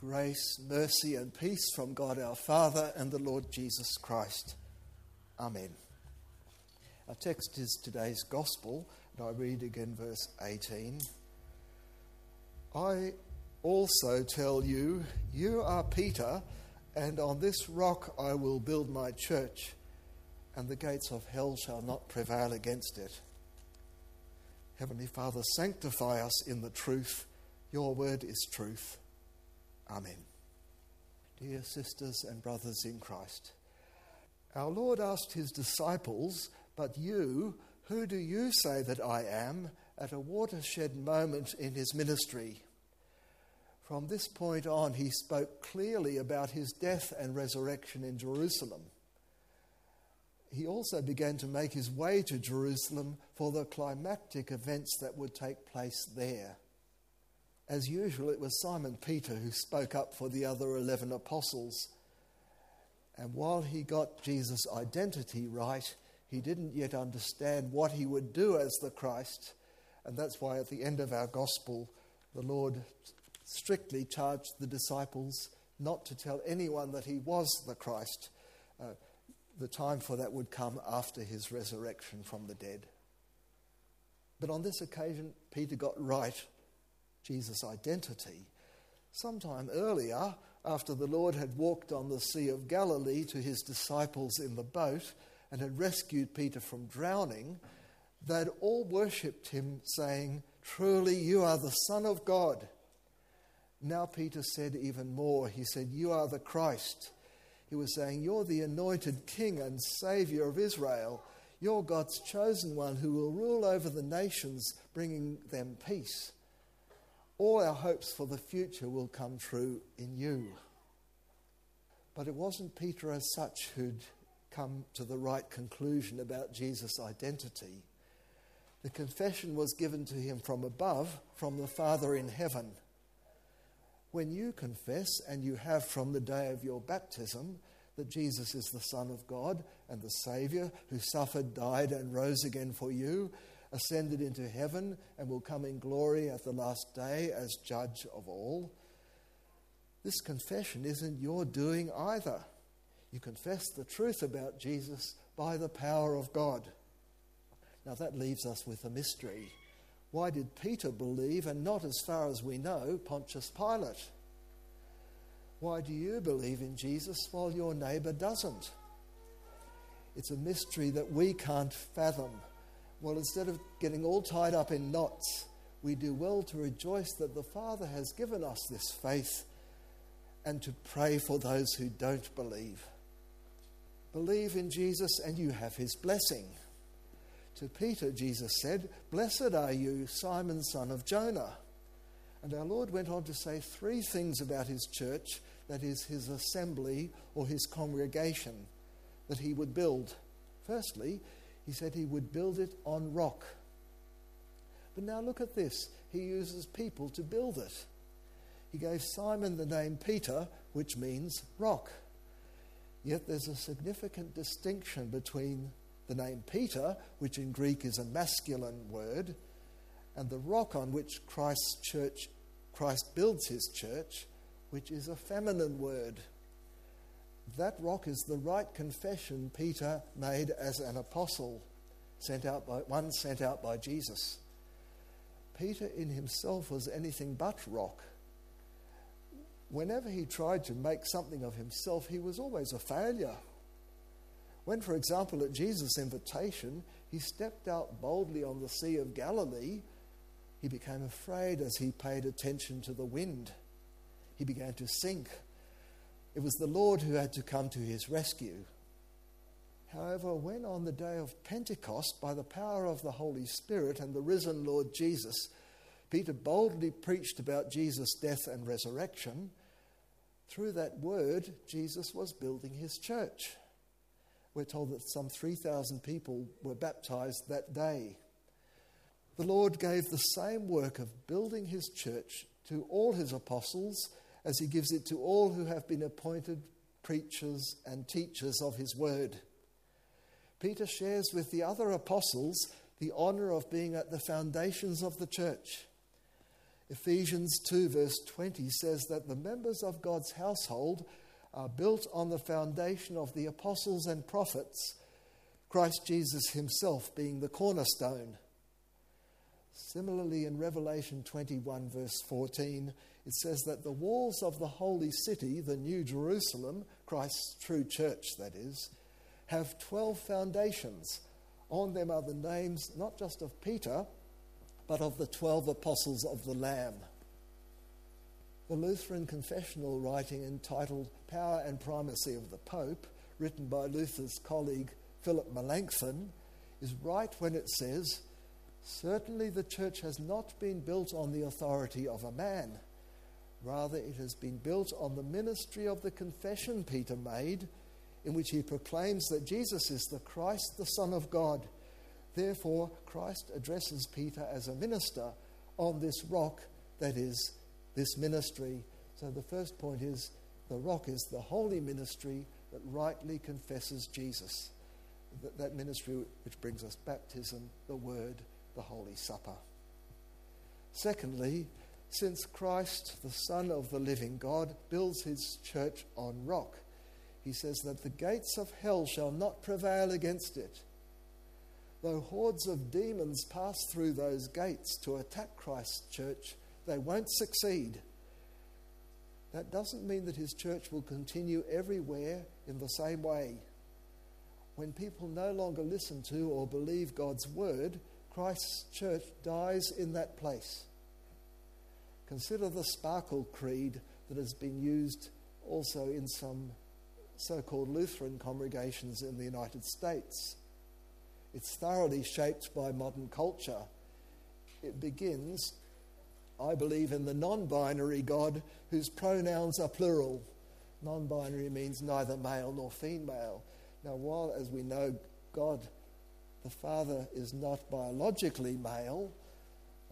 Grace, mercy, and peace from God our Father and the Lord Jesus Christ. Amen. Our text is today's Gospel, and I read again verse 18. I also tell you, you are Peter, and on this rock I will build my church, and the gates of hell shall not prevail against it. Heavenly Father, sanctify us in the truth. Your word is truth. Amen. Dear sisters and brothers in Christ, our Lord asked his disciples, But you, who do you say that I am? at a watershed moment in his ministry. From this point on, he spoke clearly about his death and resurrection in Jerusalem. He also began to make his way to Jerusalem for the climactic events that would take place there. As usual, it was Simon Peter who spoke up for the other 11 apostles. And while he got Jesus' identity right, he didn't yet understand what he would do as the Christ. And that's why at the end of our gospel, the Lord strictly charged the disciples not to tell anyone that he was the Christ. Uh, the time for that would come after his resurrection from the dead. But on this occasion, Peter got right Jesus' identity. Sometime earlier, after the Lord had walked on the Sea of Galilee to his disciples in the boat and had rescued Peter from drowning, they'd all worshipped him, saying, Truly, you are the Son of God. Now, Peter said even more. He said, You are the Christ. He was saying, You're the anointed King and Savior of Israel. You're God's chosen one who will rule over the nations, bringing them peace all our hopes for the future will come true in you. But it wasn't Peter as such who'd come to the right conclusion about Jesus' identity. The confession was given to him from above, from the Father in heaven. When you confess, and you have from the day of your baptism, that Jesus is the Son of God and the Saviour who suffered, died, and rose again for you, ascended into heaven and will come in glory at the last day as judge of all. This confession isn't your doing either. You confess the truth about Jesus by the power of God. Now that leaves us with a mystery. Why did Peter believe and not, as far as we know, Pontius Pilate? Why do you believe in Jesus while your neighbour doesn't? It's a mystery that we can't fathom. Well, instead of getting all tied up in knots, we do well to rejoice that the Father has given us this faith and to pray for those who don't believe. Believe in Jesus and you have his blessing. To Peter, Jesus said, Blessed are you, Simon, son of Jonah. And our Lord went on to say three things about his church that is, his assembly or his congregation that he would build. Firstly, he said he would build it on rock. But now look at this. He uses people to build it. He gave Simon the name Peter, which means rock. Yet there's a significant distinction between the name Peter, which in Greek is a masculine word, and the rock on which Christ's church, Christ builds his church, which is a feminine word. That rock is the right confession Peter made as an apostle, sent out by, one sent out by Jesus. Peter in himself was anything but rock. Whenever he tried to make something of himself, he was always a failure. When, for example, at Jesus' invitation, he stepped out boldly on the Sea of Galilee, he became afraid as he paid attention to the wind. He began to sink it was the Lord who had to come to his rescue. However, when on the day of Pentecost, by the power of the Holy Spirit and the risen Lord Jesus, Peter boldly preached about Jesus' death and resurrection, through that word, Jesus was building his church. We're told that some 3,000 people were baptized that day. The Lord gave the same work of building his church to all his apostles as he gives it to all who have been appointed preachers and teachers of his word. Peter shares with the other apostles the honor of being at the foundations of the church. Ephesians 2, verse 20 says that the members of God's household are built on the foundation of the apostles and prophets, Christ Jesus himself being the cornerstone. Similarly, in Revelation 21, verse 14, it says that the walls of the holy city, the New Jerusalem, Christ's true church, that is, have 12 foundations. On them are the names not just of Peter, but of the 12 apostles of the Lamb. The Lutheran confessional writing entitled Power and Primacy of the Pope, written by Luther's colleague Philip Melanchthon, is right when it says, Certainly the church has not been built on the authority of a man. Rather, it has been built on the ministry of the confession Peter made, in which he proclaims that Jesus is the Christ, the Son of God Therefore, Christ addresses Peter as a minister on this rock that is this ministry. So the first point is the rock is the holy ministry that rightly confesses Jesus. That, that ministry which brings us baptism, the word, the Holy Supper. Secondly, since Christ, the Son of the living God, builds his church on rock, he says that the gates of hell shall not prevail against it. Though hordes of demons pass through those gates to attack Christ's church, they won't succeed. That doesn't mean that his church will continue everywhere in the same way. When people no longer listen to or believe God's word, Christ's church dies in that place. Consider the sparkle creed that has been used also in some so called Lutheran congregations in the United States. It's thoroughly shaped by modern culture. It begins, I believe, in the non binary God whose pronouns are plural. Non binary means neither male nor female. Now, while, as we know, God the Father is not biologically male,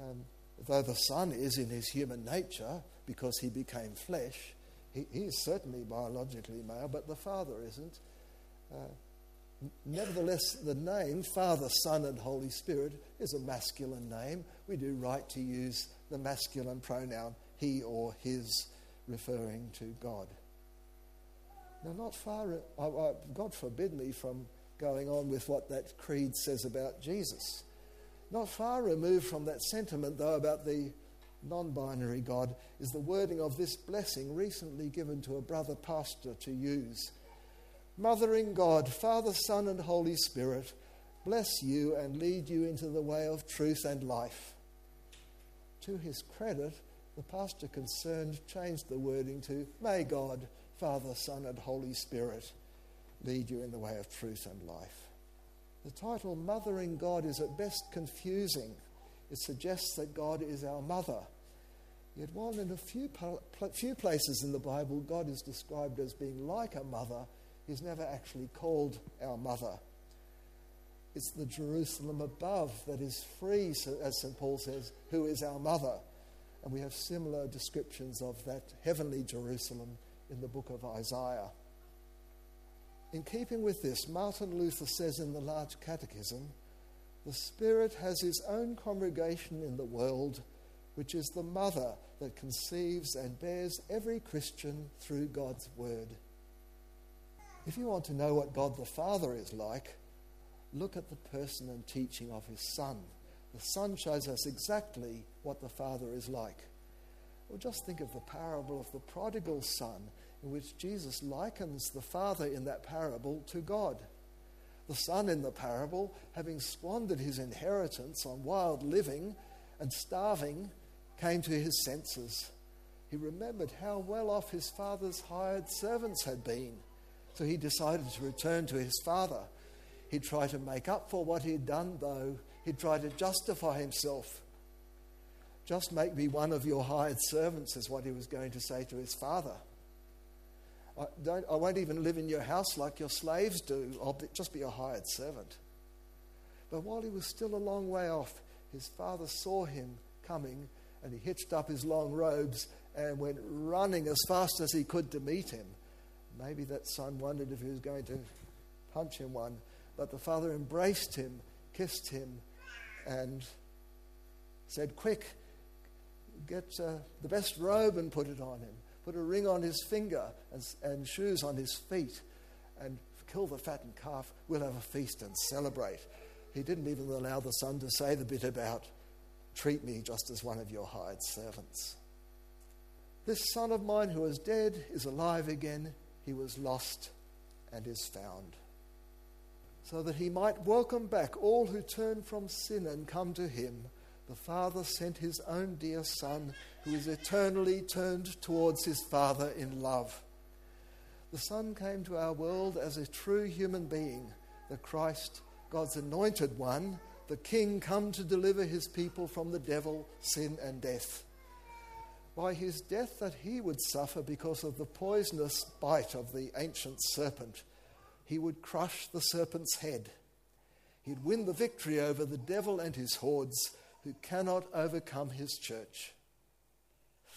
um, though the Son is in his human nature because he became flesh. He, he is certainly biologically male, but the Father isn't. Uh, Nevertheless, the name Father, Son, and Holy Spirit is a masculine name. We do right to use the masculine pronoun he or his, referring to God. Now, not far, God forbid me from going on with what that creed says about Jesus. Not far removed from that sentiment, though, about the non binary God, is the wording of this blessing recently given to a brother pastor to use Mothering God, Father, Son, and Holy Spirit, bless you and lead you into the way of truth and life. To his credit, the pastor concerned changed the wording to May God, Father, Son, and Holy Spirit lead you in the way of truth and life. The title Mothering God is at best confusing. It suggests that God is our mother. Yet, while in a few, few places in the Bible God is described as being like a mother, He's never actually called our mother. It's the Jerusalem above that is free, as St. Paul says, who is our mother. And we have similar descriptions of that heavenly Jerusalem in the book of Isaiah. In keeping with this, Martin Luther says in the Large Catechism the Spirit has his own congregation in the world, which is the mother that conceives and bears every Christian through God's word. If you want to know what God the Father is like, look at the person and teaching of his Son. The Son shows us exactly what the Father is like. Or just think of the parable of the prodigal son, in which Jesus likens the father in that parable to God. The son in the parable, having squandered his inheritance on wild living and starving, came to his senses. He remembered how well off his father's hired servants had been so he decided to return to his father. He'd try to make up for what he'd done, though. He'd try to justify himself. Just make me one of your hired servants, is what he was going to say to his father. I, don't, I won't even live in your house like your slaves do. I'll be, just be a hired servant. But while he was still a long way off, his father saw him coming and he hitched up his long robes and went running as fast as he could to meet him. Maybe that son wondered if he was going to punch him one, but the father embraced him, kissed him, and said, Quick, get uh, the best robe and put it on him, put a ring on his finger and, and shoes on his feet, and kill the fattened calf. We'll have a feast and celebrate. He didn't even allow the son to say the bit about, treat me just as one of your hired servants. This son of mine who was dead is alive again. He was lost and is found. So that he might welcome back all who turn from sin and come to him, the Father sent his own dear Son, who is eternally turned towards his Father in love. The Son came to our world as a true human being, the Christ, God's anointed one, the King come to deliver his people from the devil, sin, and death. By his death that he would suffer because of the poisonous bite of the ancient serpent, he would crush the serpent's head. He'd win the victory over the devil and his hordes who cannot overcome his church.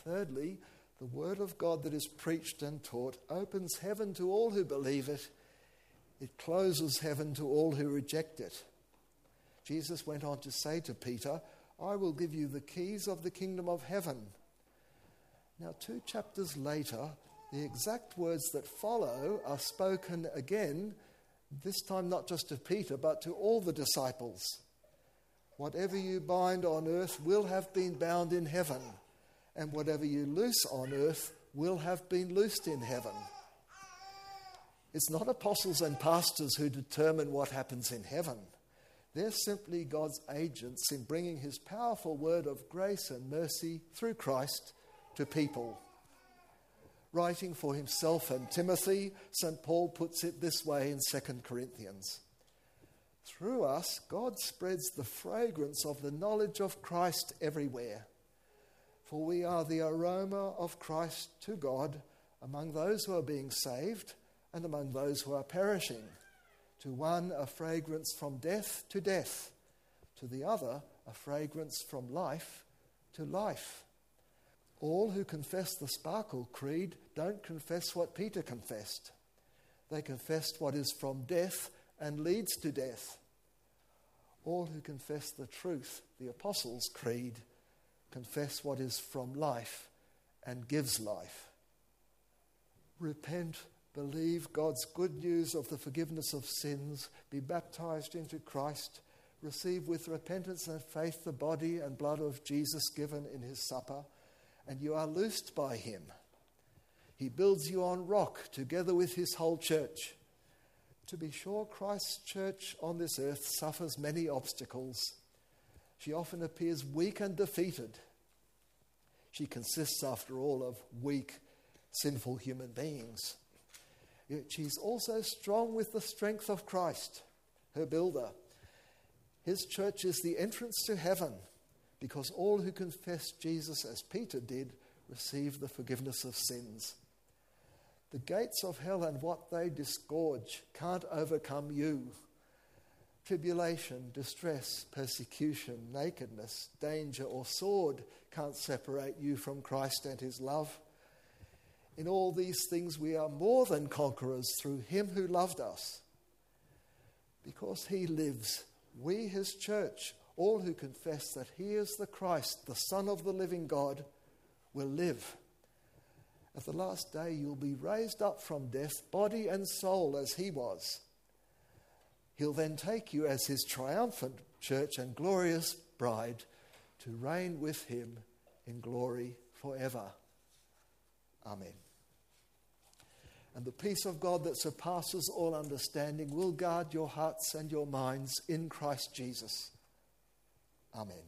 Thirdly, the word of God that is preached and taught opens heaven to all who believe it. It closes heaven to all who reject it. Jesus went on to say to Peter, I will give you the keys of the kingdom of heaven. Now, two chapters later, the exact words that follow are spoken again, this time not just to Peter, but to all the disciples. Whatever you bind on earth will have been bound in heaven, and whatever you loose on earth will have been loosed in heaven. It's not apostles and pastors who determine what happens in heaven. They're simply God's agents in bringing His powerful word of grace and mercy through Christ to people. Writing for himself and Timothy, St. Paul puts it this way in 2 Corinthians Through us, God spreads the fragrance of the knowledge of Christ everywhere. For we are the aroma of Christ to God among those who are being saved and among those who are perishing. To one, a fragrance from death to death, to the other, a fragrance from life to life. All who confess the Sparkle Creed don't confess what Peter confessed. They confessed what is from death and leads to death. All who confess the truth, the Apostles' Creed, confess what is from life and gives life. Repent, believe God's good news of the forgiveness of sins, be baptized into Christ, receive with repentance and faith the body and blood of Jesus given in his supper and you are loosed by him. He builds you on rock together with his whole church. To be sure, Christ's church on this earth suffers many obstacles. She often appears weak and defeated. She consists, after all, of weak, sinful human beings. Yet she's also strong with the strength of Christ, her builder. His church is the entrance to heaven because all who confess Jesus as Peter did receive the forgiveness of sins. The gates of hell and what they disgorge can't overcome you. Tribulation, distress, persecution, nakedness, danger, or sword can't separate you from Christ and his love. In all these things, we are more than conquerors through him who loved us. Because he lives, we, his church, all who confess that he is the Christ, the Son of the living God, will live. At the last day, you'll be raised up from death, body and soul, as he was. He'll then take you as his triumphant church and glorious bride to reign with him in glory forever. Amen. And the peace of God that surpasses all understanding will guard your hearts and your minds in Christ Jesus. Amen.